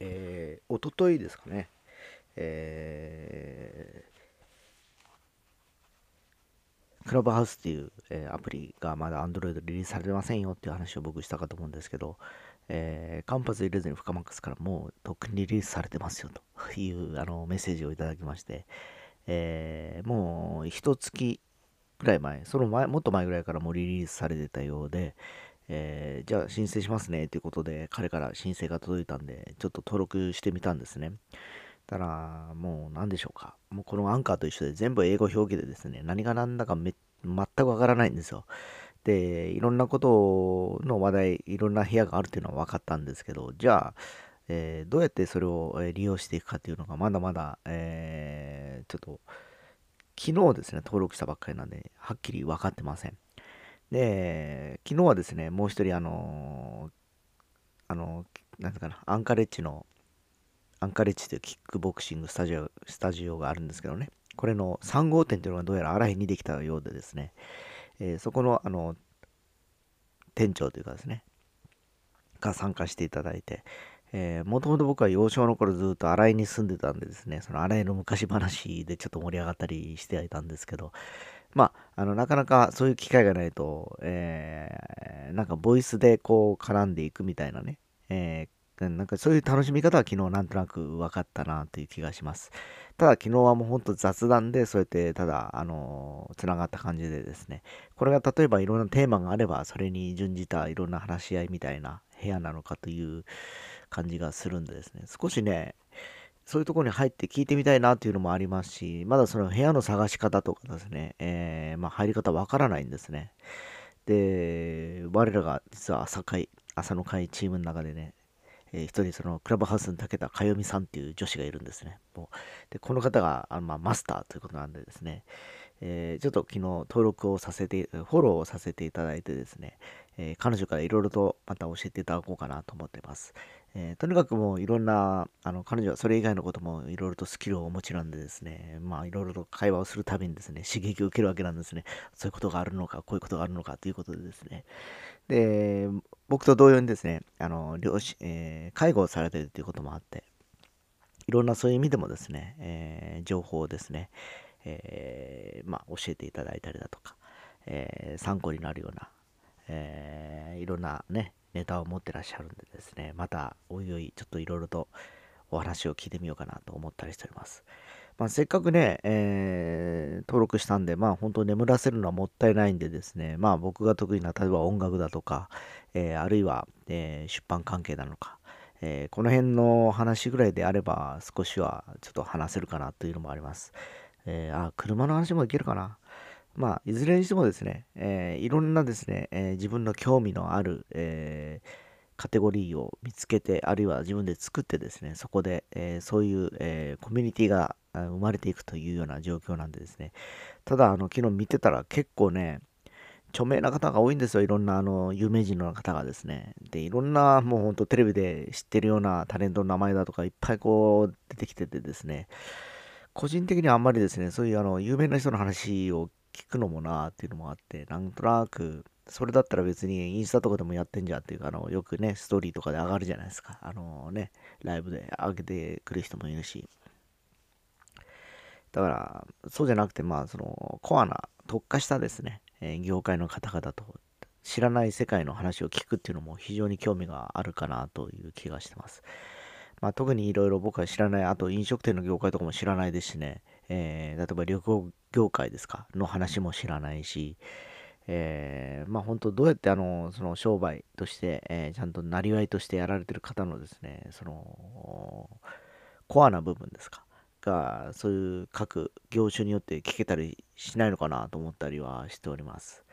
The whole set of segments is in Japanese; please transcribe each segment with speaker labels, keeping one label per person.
Speaker 1: えー、おとといですかね、えー、クラブハウスっていう、えー、アプリがまだ Android リリースされてませんよっていう話を僕したかと思うんですけど、えー、カンパス入れずに深マックスからもうとっくにリリースされてますよというあのメッセージをいただきまして、えー、もう一月ぐらい前、その前、もっと前ぐらいからもうリリースされてたようで、えー、じゃあ申請しますねということで、彼から申請が届いたんで、ちょっと登録してみたんですね。たら、もう何でしょうか。もうこのアンカーと一緒で全部英語表記でですね、何が何だかめ全くわからないんですよ。で、いろんなことの話題、いろんな部屋があるっていうのは分かったんですけど、じゃあ、えー、どうやってそれを利用していくかっていうのがまだまだ、えー、ちょっと、昨日ですね、登録したばっかりなんで、はっきり分かってません。で、昨日はですね、もう一人、あのあの、なんかな、アンカレッジの、アンカレッジというキックボクシングスタジオ、スタジオがあるんですけどね、これの3号店というのがどうやら荒井にできたようでですね、えー、そこの、あの、店長というかですね、が参加していただいて、もともと僕は幼少の頃ずっと新井に住んでたんでですね、その新井の昔話でちょっと盛り上がったりしてはいたんですけど、まあ、あの、なかなかそういう機会がないと、えー、なんかボイスでこう絡んでいくみたいなね、えー、なんかそういう楽しみ方は昨日なんとなく分かったなという気がします。ただ昨日はもうほんと雑談でそうやってただ、あのつながった感じでですね、これが例えばいろんなテーマがあればそれに準じたいろんな話し合いみたいな部屋なのかという感じがするんでですね、少しね、そういうところに入って聞いてみたいなっていうのもありますし、まだその部屋の探し方とかですね、えー、まあ、入り方わからないんですね。で、我らが実は朝会、朝の会チームの中でね、えー、一人そのクラブハウスにたけたかよみさんっていう女子がいるんですね。もうでこの方があの、まあ、マスターということなんでですね、えー、ちょっと昨日登録をさせて、フォローをさせていただいてですね、えー、彼女からいろいろとまた教えていただこうかなと思ってます。えー、とにかくもういろんな、あの、彼女はそれ以外のこともいろいろとスキルをお持ちなんでですね、まあいろいろと会話をするたびにですね、刺激を受けるわけなんですね。そういうことがあるのか、こういうことがあるのかということでですね。で、僕と同様にですね、あの、両親、えー、介護をされているということもあって、いろんなそういう意味でもですね、えー、情報をですね、えー、まあ、教えていただいたりだとか、えー、参考になるような、えー、いろんなね、ネタを持ってらっしゃるんでですね、また、おいおい、ちょっといろいろとお話を聞いてみようかなと思ったりしております。まあ、せっかくね、えー、登録したんで、まあ本当眠らせるのはもったいないんでですね、まあ僕が得意な、例えば音楽だとか、えー、あるいは、えー、出版関係なのか、えこの辺の話ぐらいであれば少しはちょっと話せるかなというのもあります。えあ、車の話もいけるかな？まあ、いずれにしてもですね、えー、いろんなですね、えー、自分の興味のある、えー、カテゴリーを見つけて、あるいは自分で作ってですね、そこで、えそういう、えコミュニティが生まれていくというような状況なんでですね、ただ、あの、昨日見てたら結構ね、著名な方が多いんですよ。いろんなあの有名人の方がですね。で、いろんなもうほんとテレビで知ってるようなタレントの名前だとかいっぱいこう出てきててですね。個人的にはあんまりですね、そういうあの有名な人の話を聞くのもなっていうのもあって、なんとなく、それだったら別にインスタとかでもやってんじゃんっていうか、あの、よくね、ストーリーとかで上がるじゃないですか。あのね、ライブで上げてくる人もいるし。だから、そうじゃなくて、まあ、その、コアな、特化したですね、えー、業界の方々と知らない世界の話を聞くっていうのも非常に興味があるかなという気がしてます。まあ、特にいろいろ僕は知らない、あと飲食店の業界とかも知らないですしね、えー、例えば旅行業界ですか、の話も知らないし、えー、まあ本当どうやってあの、その商売として、えー、ちゃんとなりわいとしてやられてる方のですね、その、コアな部分ですか、が、そういう各業種によって聞けたりしないのかなと思ったりはしております。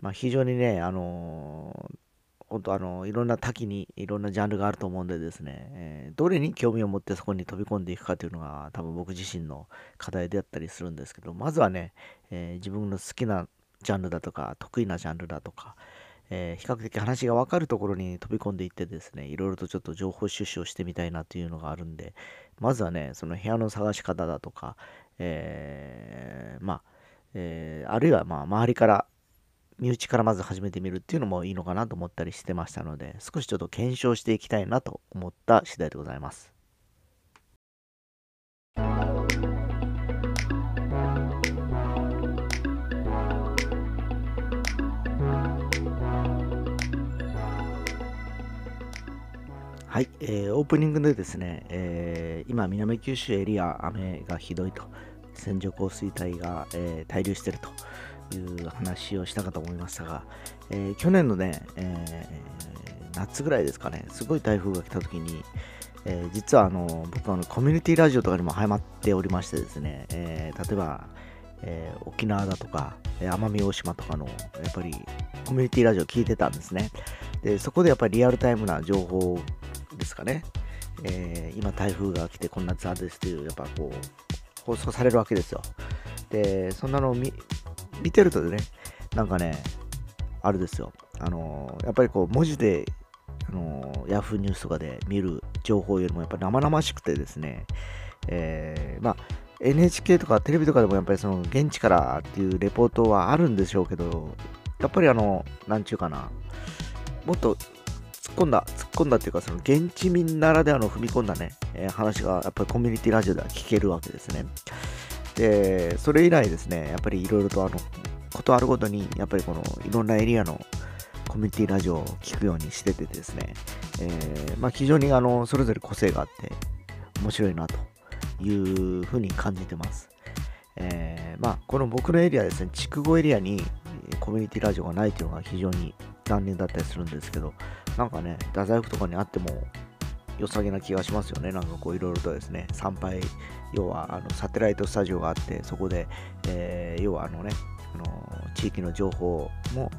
Speaker 1: まあ非常にね、あのー本当あの、いろんな多岐にいろんなジャンルがあると思うんでですね、えー、どれに興味を持ってそこに飛び込んでいくかというのが多分僕自身の課題であったりするんですけど、まずはね、えー、自分の好きなジャンルだとか、得意なジャンルだとか、えー、比較的話がわかるところに飛び込んでいってですね、いろいろとちょっと情報収集をしてみたいなというのがあるんで、まずはね、その部屋の探し方だとか、えまあ、えあるいはまあ周りから身内からまず始めてみるっていうのもいいのかなと思ったりしてましたので、少しちょっと検証していきたいなと思った次第でございます。はい、えー、オープニングでですね、えー、今、南九州エリア、雨がひどいと、線状降水帯が、えー、滞留しているという話をしたかと思いましたが、えー、去年のね、えー、夏ぐらいですかね、すごい台風が来た時に、えー、実はあの僕はあのコミュニティラジオとかにもハマっておりましてですね、えー、例えば、えー、沖縄だとか、奄美大島とかの、やっぱりコミュニティラジオ聞いてたんですね。で、そこでやっぱりリアルタイムな情報ですかね、えー、今台風が来てこんなツアーですっていう、やっぱこう、放送されるわけですよ。で、そんなのを見見てるとね、なんかね、あれですよ。あのー、やっぱりこう、文字で、あのー、ヤフーニュースとかで見る情報よりもやっぱ生々しくてですね、えー、まあ、NHK とかテレビとかでもやっぱりその現地からっていうレポートはあるんでしょうけど、やっぱりあの、なんちゅうかな、もっと突っ込んだ、突っ込んだっていうか、その現地民ならではの踏み込んだね、えー、話がやっぱりコミュニティラジオでは聞けるわけですね。で、それ以来ですね、やっぱりいろいろとあの、ことあるごとに、やっぱりこのいろんなエリアのコミュニティラジオを聞くようにしててですね、えー、まあ、非常にあの、それぞれ個性があって面白いなというふうに感じてます。えー、まあ、この僕のエリアですね、筑後エリアにコミュニティラジオがないというのが非常に残念だったりするんですけど、なんかね、太宰府とかにあっても良さげな気がしますよね。なんかこういろいろとですね、参拝、要はあのサテライトスタジオがあって、そこで、えー、要はあのね、あの地域の情報も、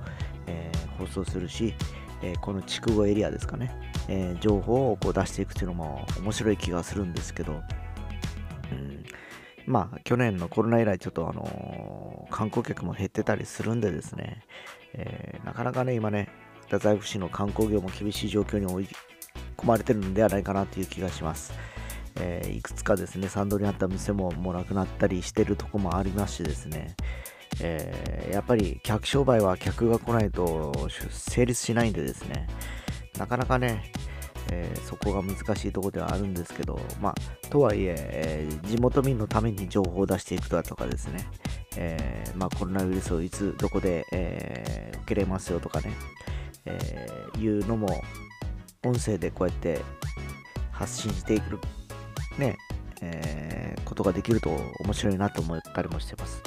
Speaker 1: えー、放送するし、えー、この筑後エリアですかね、え情報をこう出していくっていうのも面白い気がするんですけど、うん、まあ去年のコロナ以来ちょっとあの観光客も減ってたりするんでですね、えー、なかなかね、今ね、太宰府市の観光業も厳しい状況に追い込まれてるのではないかなという気がします。えー、いくつかですね、参道にあった店ももうなくなったりしてるとこもありましてですね、えー、やっぱり客商売は客が来ないと成立しないんでですね、なかなかね、えー、そこが難しいとこではあるんですけど、まあ、とはいええー、地元民のために情報を出していくだとかですね、えー、まあ、コロナウイルスをいつどこで、え受けれますよとかね、えいうのも音声でこうやって発信していく、ね、えことができると面白いなと思ったりもしてます。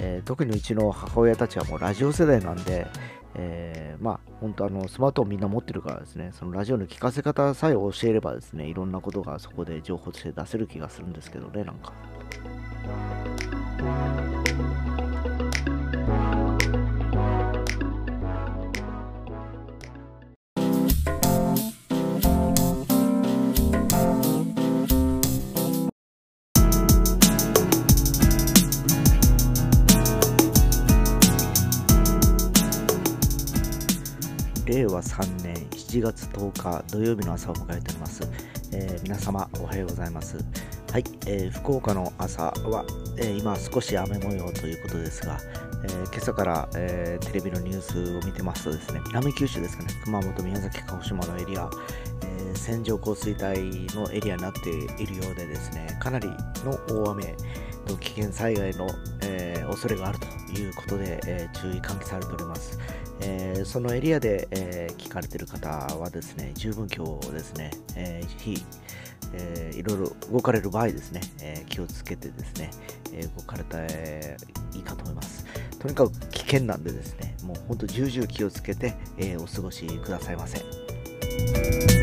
Speaker 1: え特にうちの母親たちはもうラジオ世代なんで、えー、まあ、本当あの、スマートフォンみんな持ってるからですね、そのラジオの聞かせ方さえ教えればですね、いろんなことがそこで情報として出せる気がするんですけどね、なんか。令和3年7月10日土曜日の朝を迎えております。えー、皆様おはようございます。はい、えー、福岡の朝は、えー、今少し雨模様ということですが、えー、今朝から、えテレビのニュースを見てますとですね、南九州ですかね、熊本、宮崎、鹿児島のエリア、え線状降水帯のエリアになっているようでですね、かなりの大雨と危険災害の、え恐れがあるということで、え注意喚起されております。えー、そのエリアで、えー、聞かれている方はですね、十分今日ですね、えー、日、えー、いろいろ動かれる場合ですね、えー、気をつけてですね、えー、動かれたら、え、いいかと思います。とにかく危険なんでですね、もう本当重々気をつけて、えー、お過ごしくださいませ。